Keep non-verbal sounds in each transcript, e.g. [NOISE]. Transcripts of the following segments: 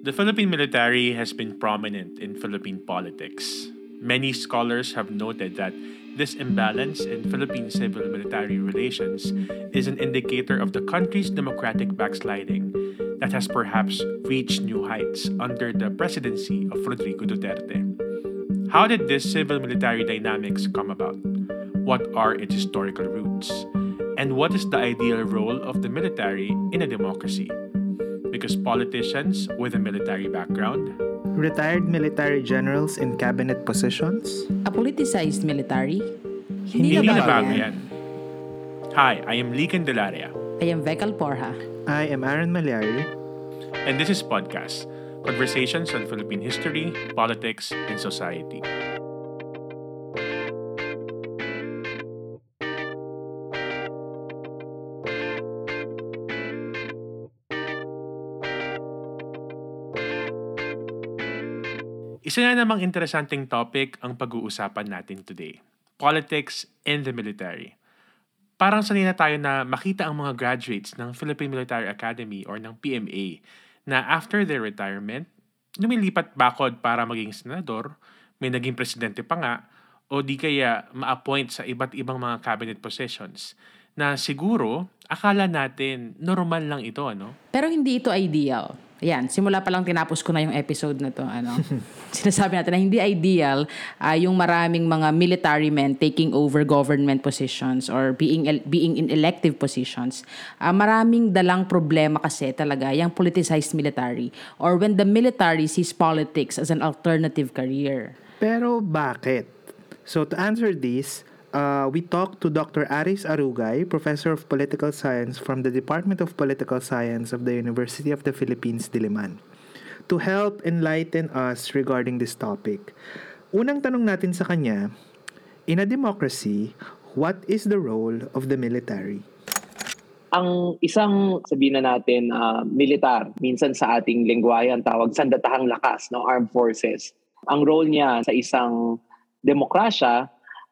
The Philippine military has been prominent in Philippine politics. Many scholars have noted that this imbalance in Philippine civil military relations is an indicator of the country's democratic backsliding that has perhaps reached new heights under the presidency of Rodrigo Duterte. How did this civil military dynamics come about? What are its historical roots? And what is the ideal role of the military in a democracy? Because politicians with a military background, Retired military generals in cabinet positions? A politicized military? hindi na na bago bago yan. yan. Hi, I am Lican Delaria, I am Vekal Porha. I am Aaron Malyari. and this is Podcast, Conversations on Philippine History, Politics, and Society. Isa na namang interesanting topic ang pag-uusapan natin today. Politics and the military. Parang sanay na tayo na makita ang mga graduates ng Philippine Military Academy or ng PMA na after their retirement, lumilipat bakod para maging senador, may naging presidente pa nga, o di kaya ma-appoint sa iba't ibang mga cabinet positions na siguro akala natin normal lang ito, ano? Pero hindi ito ideal. Ayan, simula pa lang tinapos ko na yung episode na to. Ano, [LAUGHS] sinasabi natin na hindi ideal ah, yung maraming mga military men taking over government positions or being el- being in elective positions. Ah, maraming dalang problema kasi talaga yung politicized military or when the military sees politics as an alternative career. Pero bakit? So to answer this, uh, we talked to Dr. Aris Arugay, Professor of Political Science from the Department of Political Science of the University of the Philippines, Diliman, to help enlighten us regarding this topic. Unang tanong natin sa kanya, in a democracy, what is the role of the military? ang isang sabihin na natin ah, militar minsan sa ating lengguwahe ang tawag sandatahang lakas no armed forces ang role niya sa isang demokrasya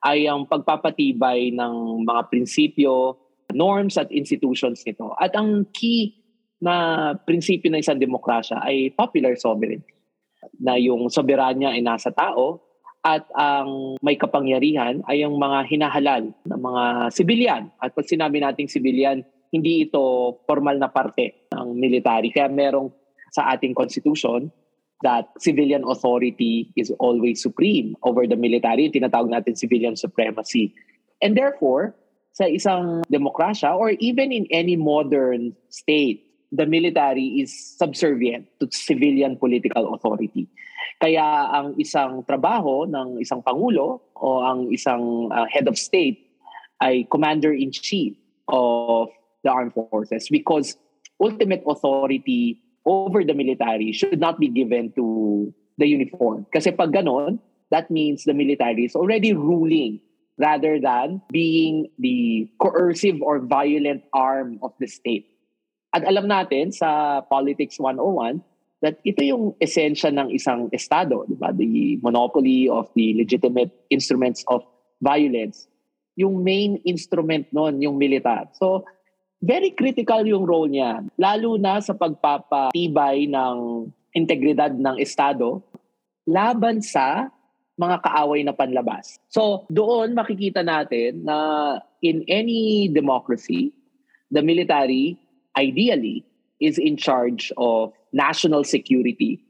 ay ang pagpapatibay ng mga prinsipyo norms at institutions nito at ang key na prinsipyo ng isang demokrasya ay popular sovereignty na yung soberanya ay nasa tao at ang may kapangyarihan ay ang mga hinahalal ng mga sibilyan. At pag sinabi nating sibilyan, hindi ito formal na parte ng military. Kaya merong sa ating constitution that civilian authority is always supreme over the military. Tinatawag natin civilian supremacy. And therefore, sa isang demokrasya or even in any modern state, the military is subservient to civilian political authority. Kaya ang isang trabaho ng isang pangulo o ang isang uh, head of state ay commander-in-chief of the armed forces because ultimate authority over the military should not be given to the uniform. Kasi pag ganon, that means the military is already ruling rather than being the coercive or violent arm of the state. At alam natin sa Politics 101 that ito yung esensya ng isang estado, di ba? The monopoly of the legitimate instruments of violence. Yung main instrument nun, yung militar. So, very critical yung role niya, lalo na sa pagpapatibay ng integridad ng Estado laban sa mga kaaway na panlabas. So doon makikita natin na in any democracy, the military ideally is in charge of national security.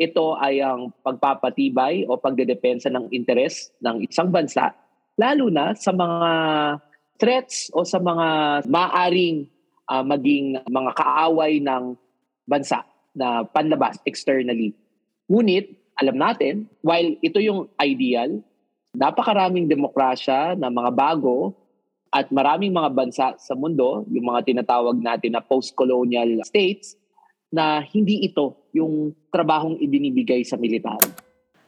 Ito ay ang pagpapatibay o pagdedepensa ng interes ng isang bansa, lalo na sa mga threats o sa mga maaring uh, maging mga kaaway ng bansa na panlabas externally. Ngunit, alam natin, while ito yung ideal, napakaraming demokrasya na mga bago at maraming mga bansa sa mundo, yung mga tinatawag natin na post-colonial states, na hindi ito yung trabahong ibinibigay sa military.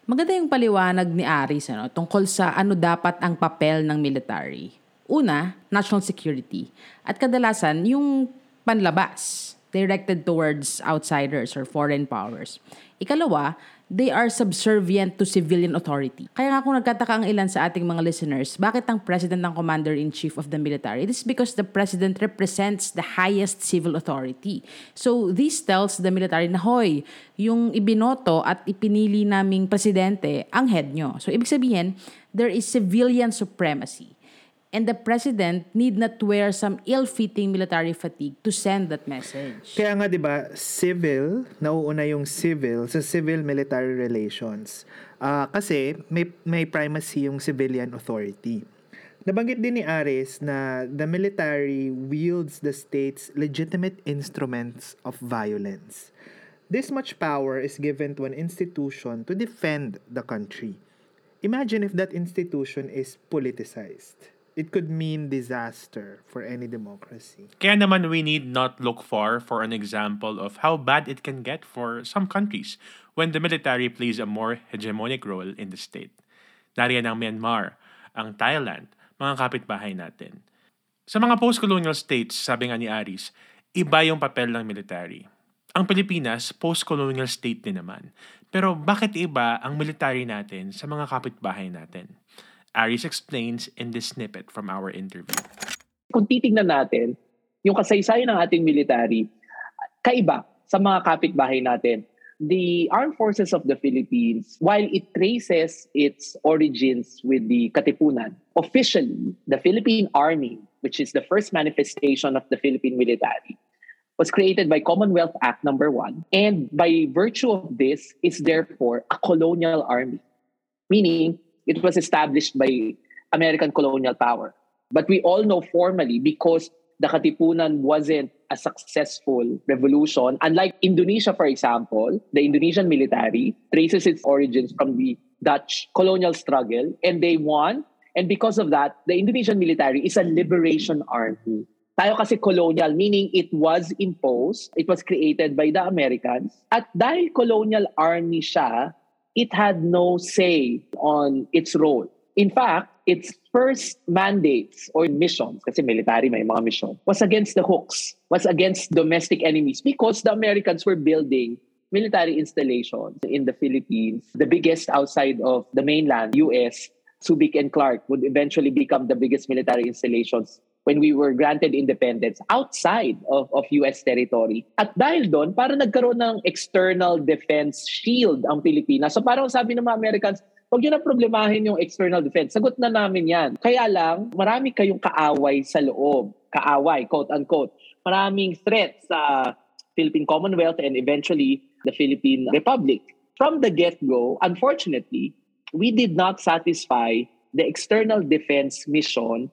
Maganda yung paliwanag ni Aris ano, tungkol sa ano dapat ang papel ng military. Una, national security. At kadalasan, yung panlabas. directed towards outsiders or foreign powers. Ikalawa, they are subservient to civilian authority. Kaya nga kung nagkataka ang ilan sa ating mga listeners, bakit ang president ng commander-in-chief of the military? This is because the president represents the highest civil authority. So this tells the military na, hoy, yung ibinoto at ipinili naming presidente, ang head nyo. So ibig sabihin, there is civilian supremacy and the president need not wear some ill-fitting military fatigue to send that message. Kaya nga 'di ba, civil, nauuna yung civil sa civil military relations. Ah, kasi may may primacy yung civilian authority. Nabanggit din ni Ares na the military wields the state's legitimate instruments of violence. This much power is given to an institution to defend the country. Imagine if that institution is politicized. It could mean disaster for any democracy. Kaya naman we need not look far for an example of how bad it can get for some countries when the military plays a more hegemonic role in the state. Nariyan ang Myanmar, ang Thailand, mga kapitbahay natin. Sa mga post-colonial states, sabi nga ni Aris, iba yung papel ng military. Ang Pilipinas, post-colonial state din naman. Pero bakit iba ang military natin sa mga kapitbahay natin? Aris explains in this snippet from our interview. Kung titingnan natin, yung kasaysayan ng ating military, kaiba sa mga kapitbahay natin. The Armed Forces of the Philippines, while it traces its origins with the Katipunan, officially, the Philippine Army, which is the first manifestation of the Philippine military, was created by Commonwealth Act number 1 and by virtue of this is therefore a colonial army meaning it was established by American colonial power. But we all know formally because the Katipunan wasn't a successful revolution unlike Indonesia for example the Indonesian military traces its origins from the Dutch colonial struggle and they won. And because of that the Indonesian military is a liberation army. Tayo kasi colonial, meaning it was imposed, it was created by the Americans. At dahil colonial army siya, it had no say on its role. In fact, its first mandates or missions, kasi military may mga mission, was against the hooks, was against domestic enemies because the Americans were building military installations in the Philippines. The biggest outside of the mainland, US, Subic and Clark would eventually become the biggest military installations when we were granted independence outside of, of US territory. At dahil doon, para nagkaroon ng external defense shield ang Pilipinas. So parang sabi ng mga Americans, huwag nyo na problemahin yung external defense. Sagot na namin yan. Kaya lang, marami kayong kaaway sa loob. Kaaway, quote-unquote. Maraming threats sa Philippine Commonwealth and eventually the Philippine Republic. From the get-go, unfortunately, we did not satisfy the external defense mission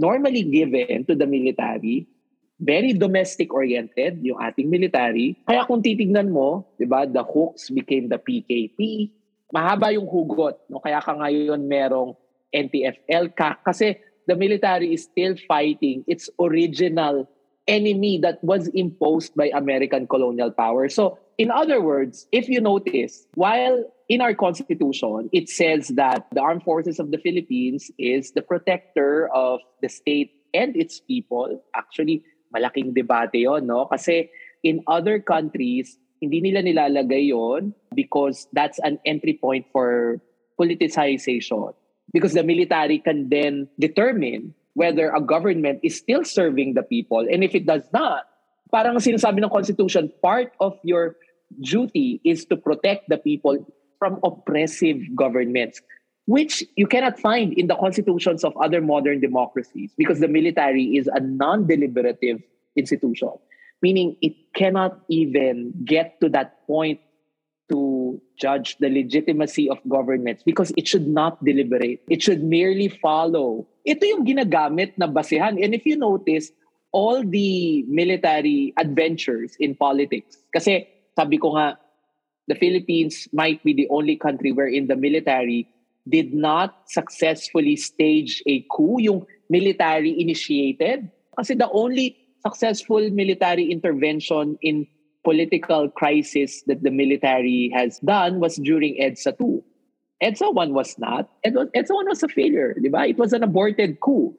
normally given to the military, very domestic oriented yung ating military. Kaya kung titignan mo, 'di ba, the hooks became the PKP. Mahaba yung hugot, no? Kaya ka ngayon merong NTFL ka kasi the military is still fighting its original enemy that was imposed by American colonial power. So, in other words, if you notice, while in our constitution, it says that the armed forces of the Philippines is the protector of the state and its people. Actually, malaking debate yon, no? Kasi in other countries, hindi nila nilalagay yon because that's an entry point for politicization. Because the military can then determine whether a government is still serving the people. And if it does not, parang sinasabi ng Constitution, part of your duty is to protect the people from oppressive governments, which you cannot find in the constitutions of other modern democracies because the military is a non deliberative institution, meaning it cannot even get to that point to judge the legitimacy of governments because it should not deliberate. It should merely follow. Ito yung ginagamit na basehan. And if you notice, all the military adventures in politics, kasi sabi ko nga, the Philippines might be the only country wherein the military did not successfully stage a coup, yung military initiated. Kasi the only successful military intervention in political crisis that the military has done was during EDSA 2. EDSA 1 was not. EDSA 1 was a failure, di ba? It was an aborted coup.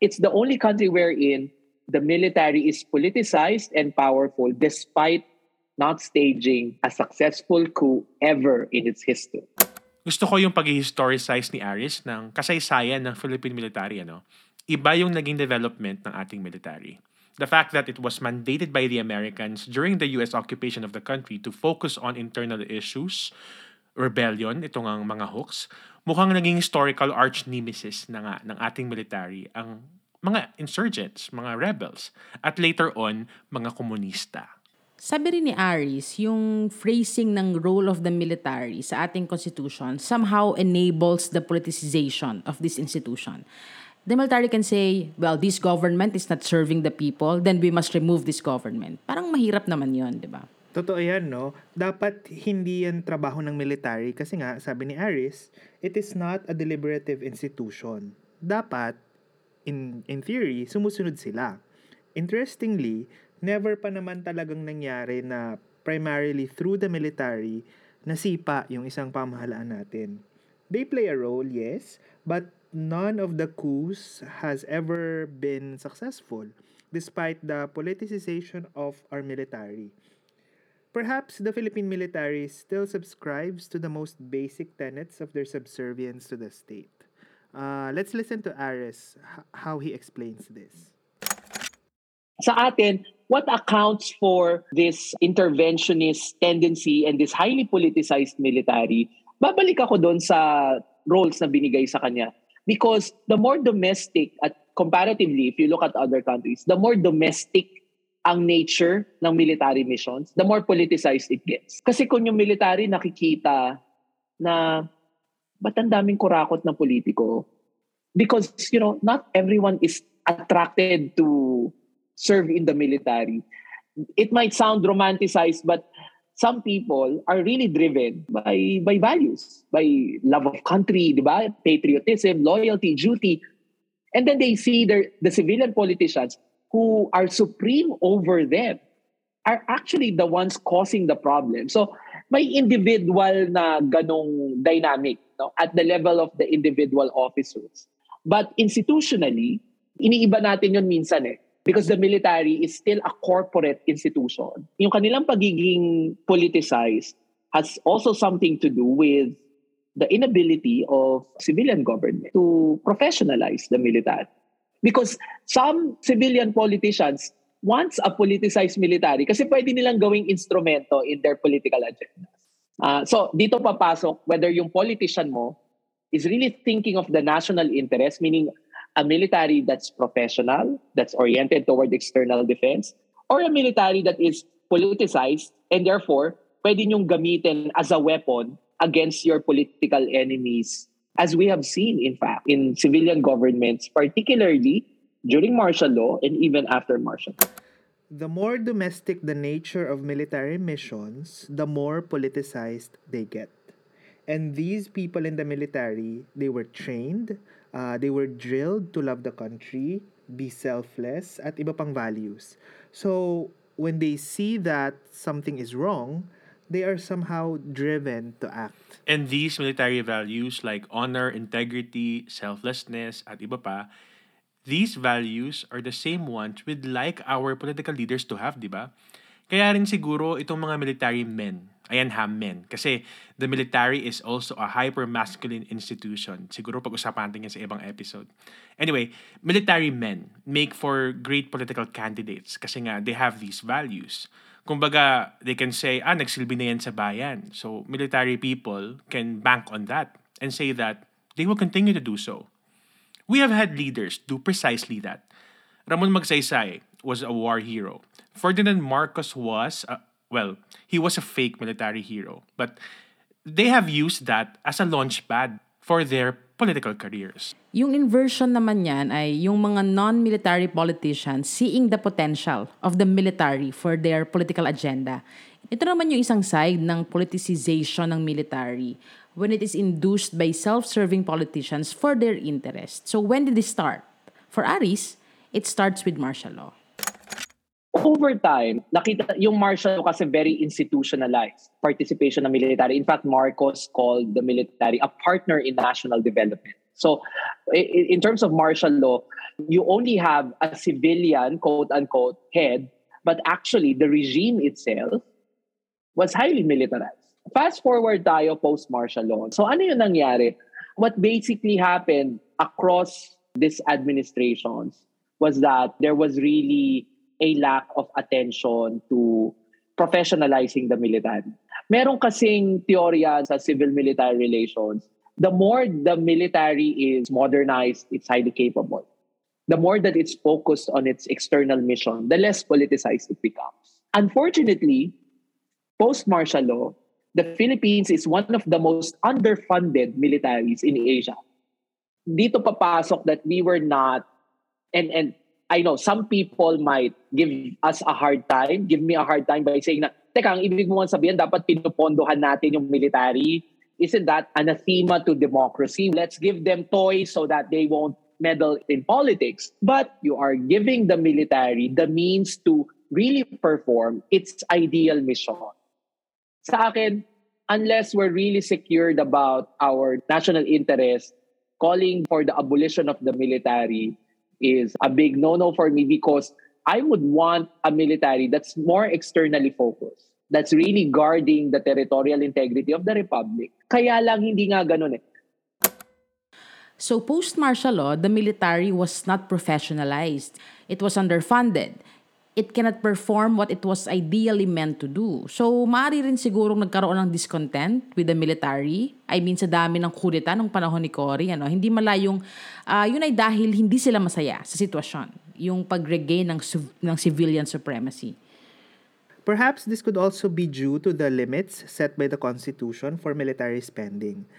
It's the only country wherein the military is politicized and powerful despite not staging a successful coup ever in its history. Gusto ko yung pag-historicize ni Aris ng kasaysayan ng Philippine military. Ano? Iba yung naging development ng ating military. The fact that it was mandated by the Americans during the US occupation of the country to focus on internal issues, rebellion, itong ang mga hooks, mukhang naging historical arch nemesis na nga ng ating military ang mga insurgents, mga rebels, at later on, mga komunista. Sabi rin ni Aris, yung phrasing ng role of the military sa ating constitution somehow enables the politicization of this institution. The military can say, well, this government is not serving the people, then we must remove this government. Parang mahirap naman yon, di ba? Totoo yan, no? Dapat hindi yan trabaho ng military kasi nga, sabi ni Aris, it is not a deliberative institution. Dapat, in, in theory, sumusunod sila. Interestingly, never pa naman talagang nangyari na primarily through the military nasipa yung isang pamahalaan natin. They play a role, yes, but none of the coups has ever been successful despite the politicization of our military. Perhaps the Philippine military still subscribes to the most basic tenets of their subservience to the state. Uh, let's listen to Aris h- how he explains this. Sa atin, what accounts for this interventionist tendency and this highly politicized military? Babalik ako doon sa roles na binigay sa kanya. Because the more domestic, at comparatively, if you look at other countries, the more domestic ang nature ng military missions, the more politicized it gets. Kasi kung yung military nakikita na ba't ang daming kurakot na politiko? Because, you know, not everyone is attracted to serve in the military. It might sound romanticized, but some people are really driven by by values, by love of country, di ba? patriotism, loyalty, duty. And then they see their, the civilian politicians who are supreme over them are actually the ones causing the problem. So may individual na ganong dynamic no, at the level of the individual officers. But institutionally, iniiba natin yun minsan eh because the military is still a corporate institution. Yung kanilang pagiging politicized has also something to do with the inability of civilian government to professionalize the military. Because some civilian politicians wants a politicized military kasi pwede nilang gawing instrumento in their political agendas. Uh, so dito papasok whether yung politician mo is really thinking of the national interest, meaning a military that's professional, that's oriented toward external defense, or a military that is politicized and therefore pwede nyong gamitin as a weapon against your political enemies, as we have seen, in fact, in civilian governments, particularly during martial law and even after martial law. The more domestic the nature of military missions, the more politicized they get. And these people in the military, they were trained, uh, they were drilled to love the country, be selfless, at iba pang values. So, when they see that something is wrong, they are somehow driven to act. And these military values like honor, integrity, selflessness, at iba pa, these values are the same ones we'd like our political leaders to have, di ba? Kaya rin siguro itong mga military men, ayan ha, men. Kasi the military is also a hyper-masculine institution. Siguro pag-usapan natin yan sa ibang episode. Anyway, military men make for great political candidates kasi nga they have these values. Kumbaga, they can say, ah, nagsilbi na yan sa bayan. So, military people can bank on that and say that they will continue to do so. We have had leaders do precisely that. Ramon Magsaysay was a war hero. Ferdinand Marcos was, a, well, he was a fake military hero. But they have used that as a launch pad for their political careers. Yung inversion naman yan ay yung mga non-military politicians seeing the potential of the military for their political agenda. Ito naman yung isang side ng politicization ng military when it is induced by self-serving politicians for their interest. So when did this start? For Aris, it starts with martial law. Over time, nakita yung martial law kasi very institutionalized participation ng military. In fact, Marcos called the military a partner in national development. So, in terms of martial law, you only have a civilian, quote unquote, head, but actually the regime itself was highly militarized. Fast forward tayo post-martial law. So ano yung nangyari? What basically happened across these administrations was that there was really a lack of attention to professionalizing the military. Meron kasing teorya sa civil-military relations, the more the military is modernized, it's highly capable. The more that it's focused on its external mission, the less politicized it becomes. Unfortunately, post-martial law, the Philippines is one of the most underfunded militaries in Asia. Dito papasok that we were not, and, and I know some people might give us a hard time, give me a hard time by saying na, teka, ang ibig mo sabihin, dapat pinupondohan natin yung military. Isn't that anathema to democracy? Let's give them toys so that they won't meddle in politics. But you are giving the military the means to really perform its ideal mission. Sa akin, unless we're really secured about our national interest, calling for the abolition of the military is a big no-no for me because I would want a military that's more externally focused. That's really guarding the territorial integrity of the republic. Kaya lang hindi nga ganun eh. So post-martial law, the military was not professionalized. It was underfunded. It cannot perform what it was ideally meant to do. So, maaari rin sigurong nagkaroon ng discontent with the military. I mean, sa dami ng kudeta nung panahon ni Cory, ano, hindi malayong, uh, yun ay dahil hindi sila masaya sa sitwasyon. Yung pag-regain ng, ng civilian supremacy. Perhaps this could also be due to the limits set by the Constitution for military spending.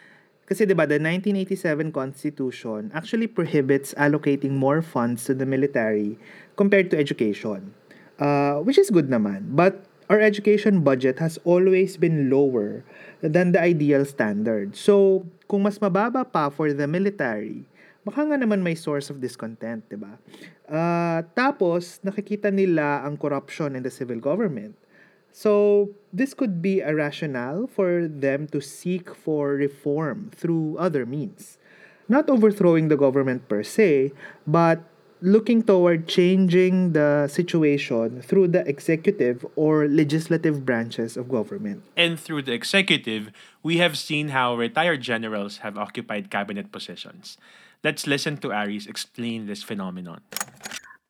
Kasi 'di ba, the 1987 Constitution actually prohibits allocating more funds to the military compared to education. Uh, which is good naman. But our education budget has always been lower than the ideal standard. So, kung mas mababa pa for the military, baka nga naman may source of discontent, di ba? Uh, tapos, nakikita nila ang corruption in the civil government. So, this could be a rationale for them to seek for reform through other means. Not overthrowing the government per se, but looking toward changing the situation through the executive or legislative branches of government. And through the executive, we have seen how retired generals have occupied cabinet positions. Let's listen to Aries explain this phenomenon.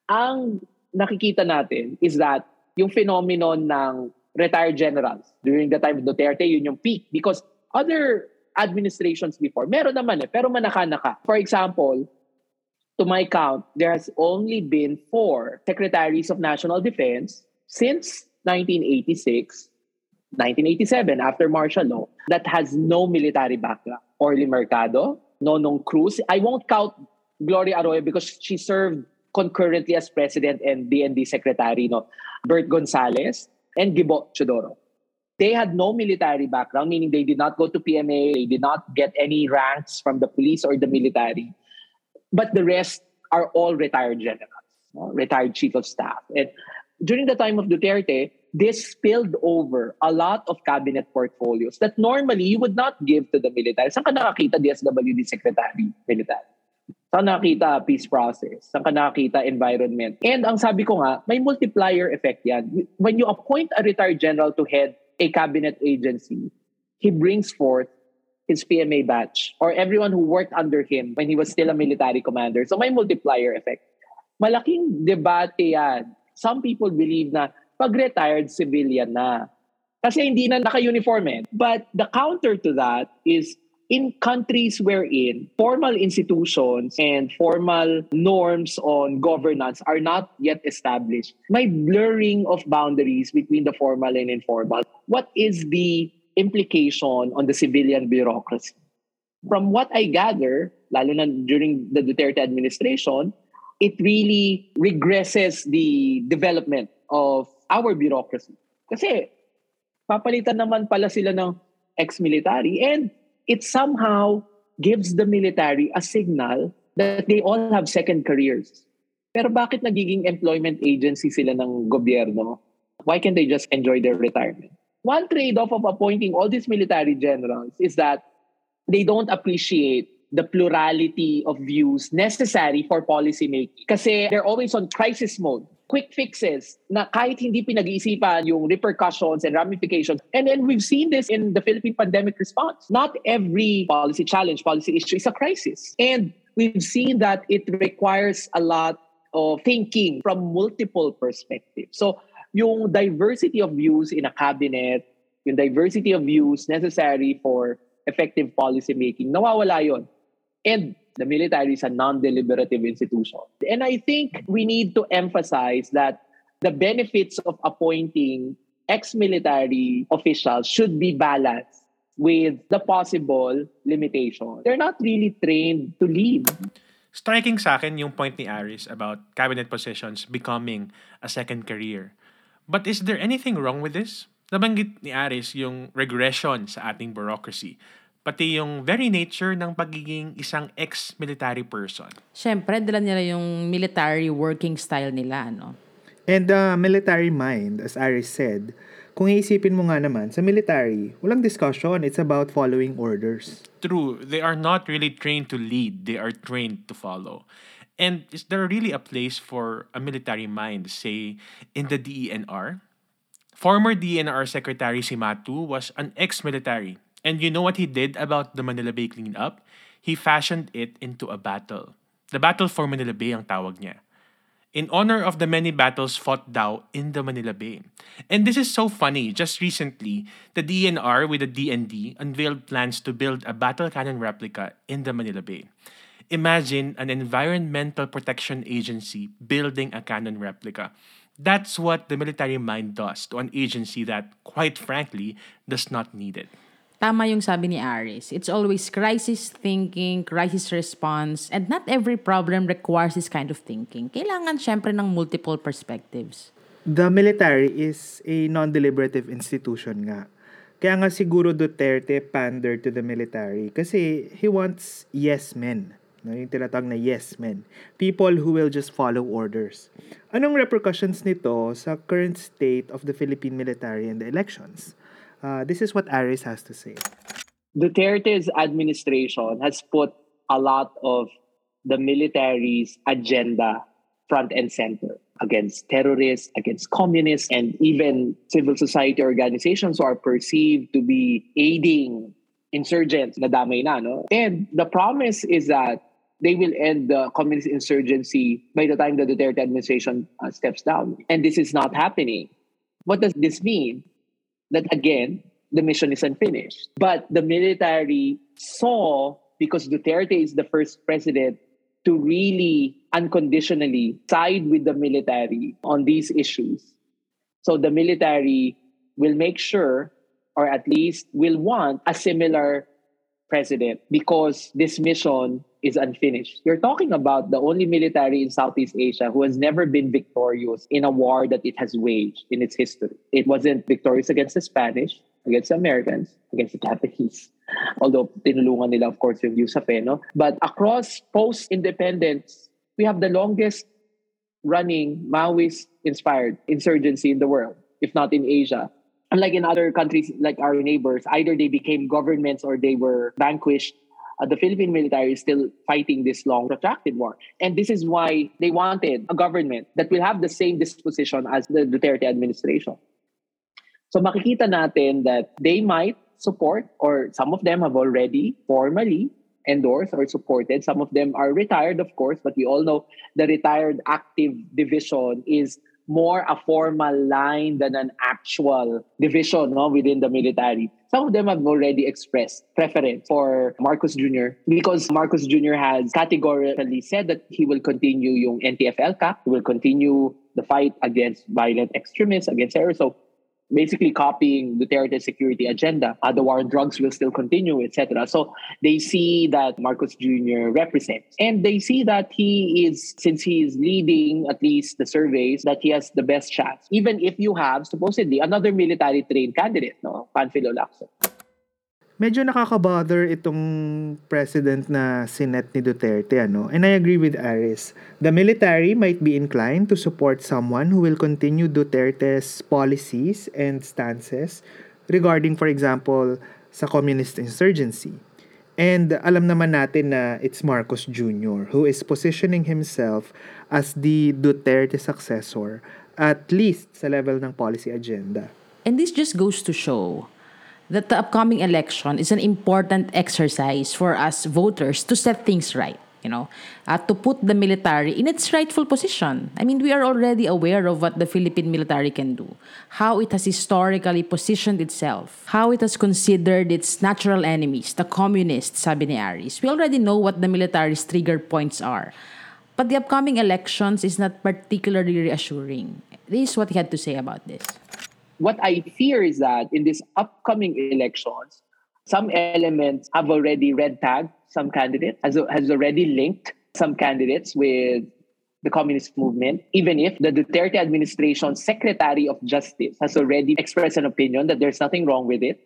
Ang nakikita natin is that yung phenomenon ng retired generals during the time of Duterte, yun yung peak because other administrations before, meron naman eh, pero manaka-naka. For example, to my count, there has only been four secretaries of national defense since 1986, 1987, after martial law, that has no military background. Orly Mercado, Nonong Cruz. I won't count Gloria Arroyo because she served concurrently as president and DND secretary, no? Bert Gonzalez and Gibo Chodoro. They had no military background, meaning they did not go to PMA, they did not get any ranks from the police or the military. But the rest are all retired generals, no? retired chief of staff. And during the time of Duterte, this spilled over a lot of cabinet portfolios that normally you would not give to the military. Saan ka nakakita DSWD Secretary Military? Saan nakakita peace process? Saan ka nakakita environment? And ang sabi ko nga, may multiplier effect yan. When you appoint a retired general to head a cabinet agency, he brings forth his PMA batch or everyone who worked under him when he was still a military commander. So may multiplier effect. Malaking debate yan. Some people believe na pag retired civilian na. Kasi hindi na naka-uniform eh. But the counter to that is in countries wherein formal institutions and formal norms on governance are not yet established, may blurring of boundaries between the formal and informal. What is the implication on the civilian bureaucracy. From what I gather, lalo na during the Duterte administration, it really regresses the development of our bureaucracy. Kasi papalitan naman pala sila ng ex-military and it somehow gives the military a signal that they all have second careers. Pero bakit nagiging employment agency sila ng gobyerno? Why can't they just enjoy their retirement? One trade-off of appointing all these military generals is that they don't appreciate the plurality of views necessary for policy making. Kasi they're always on crisis mode. Quick fixes na kahit hindi pinag-iisipan yung repercussions and ramifications. And then we've seen this in the Philippine pandemic response. Not every policy challenge, policy issue is a crisis. And we've seen that it requires a lot of thinking from multiple perspectives. So yung diversity of views in a cabinet, yung diversity of views necessary for effective policy making, nawawala yon. And the military is a non-deliberative institution. And I think we need to emphasize that the benefits of appointing ex-military officials should be balanced with the possible limitations. They're not really trained to lead. Striking sa akin yung point ni Aris about cabinet positions becoming a second career. But is there anything wrong with this? Nabanggit ni Aris yung regression sa ating bureaucracy pati yung very nature ng pagiging isang ex-military person. Siyempre, dala nila yung military working style nila, no? And the military mind, as Aris said, kung iisipin mo nga naman, sa military, walang discussion. It's about following orders. True. They are not really trained to lead. They are trained to follow. And is there really a place for a military mind, say, in the DENR? Former DNR Secretary si Matu was an ex-military And you know what he did about the Manila Bay cleanup? He fashioned it into a battle. The battle for Manila Bay ang tawag niya. In honor of the many battles fought daw in the Manila Bay. And this is so funny. Just recently, the DNR with the DND unveiled plans to build a battle cannon replica in the Manila Bay. Imagine an environmental protection agency building a cannon replica. That's what the military mind does to an agency that, quite frankly, does not need it. Tama yung sabi ni Aris. It's always crisis thinking, crisis response, and not every problem requires this kind of thinking. Kailangan syempre ng multiple perspectives. The military is a non-deliberative institution nga. Kaya nga siguro Duterte pander to the military kasi he wants yes men. Yung tinatawag na yes men. People who will just follow orders. Anong repercussions nito sa current state of the Philippine military and the elections? Uh, this is what Aris has to say. Duterte's administration has put a lot of the military's agenda front and center against terrorists, against communists, and even civil society organizations who are perceived to be aiding insurgents na damay na, no? And the promise is that they will end the communist insurgency by the time the Duterte administration uh, steps down. And this is not happening. What does this mean? that again, the mission is unfinished. But the military saw, because Duterte is the first president to really unconditionally side with the military on these issues. So the military will make sure, or at least will want, a similar president because this mission is unfinished. You're talking about the only military in Southeast Asia who has never been victorious in a war that it has waged in its history. It wasn't victorious against the Spanish, against the Americans, against the Japanese. [LAUGHS] Although tinulungan nila, of course, yung USAF, eh, no? But across post-independence, we have the longest running Maoist-inspired insurgency in the world, if not in Asia. Unlike in other countries like our neighbors, either they became governments or they were vanquished uh, the Philippine military is still fighting this long, protracted war. And this is why they wanted a government that will have the same disposition as the Duterte administration. So makikita natin that they might support, or some of them have already formally endorsed or supported. Some of them are retired, of course, but we all know the retired active division is more a formal line than an actual division no, within the military. Some of them have already expressed preference for Marcos Jr. because Marcos Jr. has categorically said that he will continue yung NTF-ELCA, he will continue the fight against violent extremists, against terror. So basically copying Duterte's security agenda. Uh, the war on drugs will still continue, etc. So they see that Marcos Jr. represents. And they see that he is, since he is leading at least the surveys, that he has the best chance. Even if you have, supposedly, another military trained candidate, no? Panfilo Lacson. Medyo nakaka-bother itong president na sinet ni Duterte, ano? And I agree with Aris. The military might be inclined to support someone who will continue Duterte's policies and stances regarding, for example, sa communist insurgency. And alam naman natin na it's Marcos Jr. who is positioning himself as the Duterte successor at least sa level ng policy agenda. And this just goes to show that the upcoming election is an important exercise for us voters to set things right you know, uh, to put the military in its rightful position. I mean, we are already aware of what the Philippine military can do, how it has historically positioned itself, how it has considered its natural enemies, the communists, sabi. We already know what the military's trigger points are. But the upcoming elections is not particularly reassuring. This is what he had to say about this. What I fear is that in these upcoming elections, some elements have already red tagged some candidates, has, has already linked some candidates with the communist movement, even if the Duterte administration Secretary of Justice has already expressed an opinion that there's nothing wrong with it.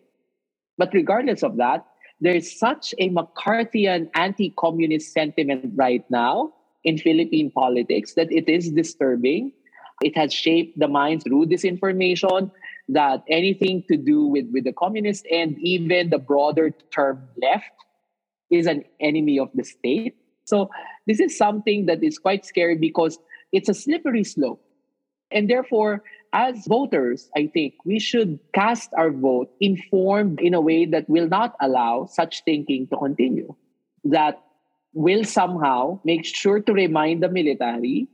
But regardless of that, there's such a McCarthyan anti communist sentiment right now in Philippine politics that it is disturbing. It has shaped the minds through disinformation that anything to do with, with the communist and even the broader term left is an enemy of the state. So this is something that is quite scary because it's a slippery slope. And therefore, as voters, I think we should cast our vote informed in a way that will not allow such thinking to continue. That will somehow make sure to remind the military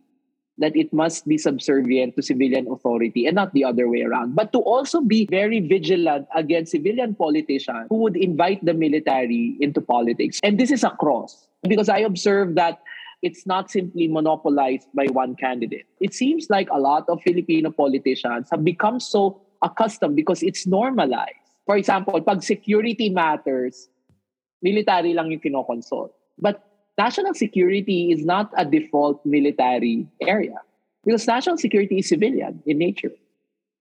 that it must be subservient to civilian authority and not the other way around. But to also be very vigilant against civilian politicians who would invite the military into politics. And this is across because I observe that it's not simply monopolized by one candidate. It seems like a lot of Filipino politicians have become so accustomed because it's normalized. For example, pag security matters, military lang yung kinokonsult. But national security is not a default military area because national security is civilian in nature.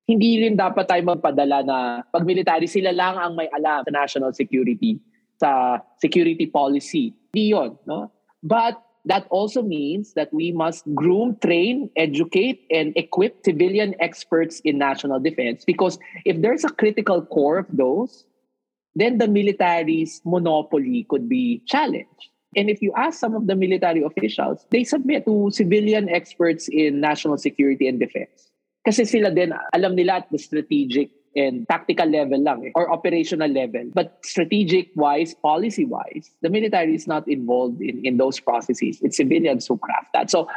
Hindi rin dapat tayo magpadala na pag military sila lang ang may alam sa national security, sa security policy. Hindi yun, no? But that also means that we must groom, train, educate, and equip civilian experts in national defense because if there's a critical core of those, then the military's monopoly could be challenged. And if you ask some of the military officials, they submit to civilian experts in national security and defense. Kasi sila din, alam nila at the strategic and tactical level lang eh, or operational level. But strategic-wise, policy-wise, the military is not involved in, in those processes. It's civilians who craft that. So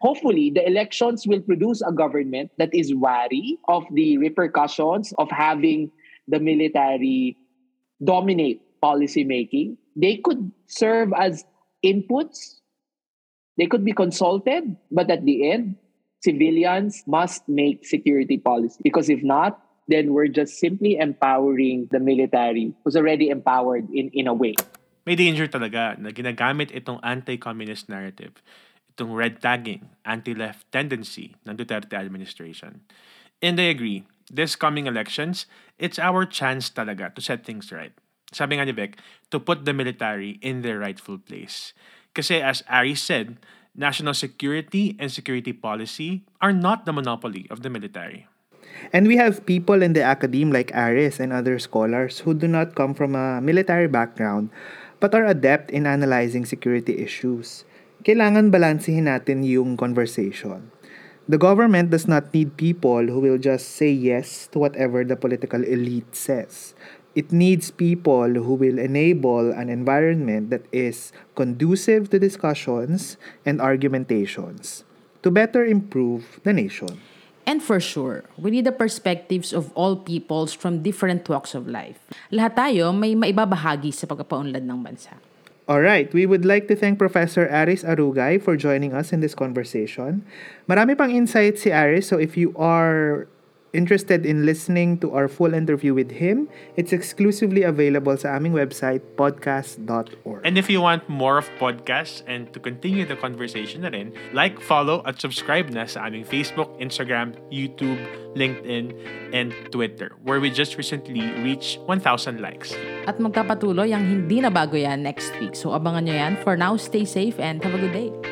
hopefully, the elections will produce a government that is wary of the repercussions of having the military dominate policy making they could serve as inputs. They could be consulted, but at the end, civilians must make security policy. Because if not, then we're just simply empowering the military who's already empowered in, in a way. May danger talaga na ginagamit itong anti-communist narrative, itong red tagging, anti-left tendency ng Duterte administration. And I agree, this coming elections, it's our chance talaga to set things right. Sabi nga ni Beck, to put the military in their rightful place. Kasi as Ari said, national security and security policy are not the monopoly of the military. And we have people in the academe like Aris and other scholars who do not come from a military background but are adept in analyzing security issues. Kailangan balansehin natin yung conversation. The government does not need people who will just say yes to whatever the political elite says. It needs people who will enable an environment that is conducive to discussions and argumentations to better improve the nation. And for sure, we need the perspectives of all peoples from different walks of life. Lahat tayo may maibabahagi sa pagpapaunlad ng bansa. Alright, we would like to thank Professor Aris Arugay for joining us in this conversation. Marami pang insights si Aris, so if you are interested in listening to our full interview with him, it's exclusively available sa aming website, podcast.org. And if you want more of podcasts and to continue the conversation na rin, like, follow at subscribe na sa aming Facebook, Instagram, YouTube, LinkedIn, and Twitter, where we just recently reached 1,000 likes. At magkapatuloy ang hindi na bago yan next week. So abangan nyo yan. For now, stay safe and have a good day.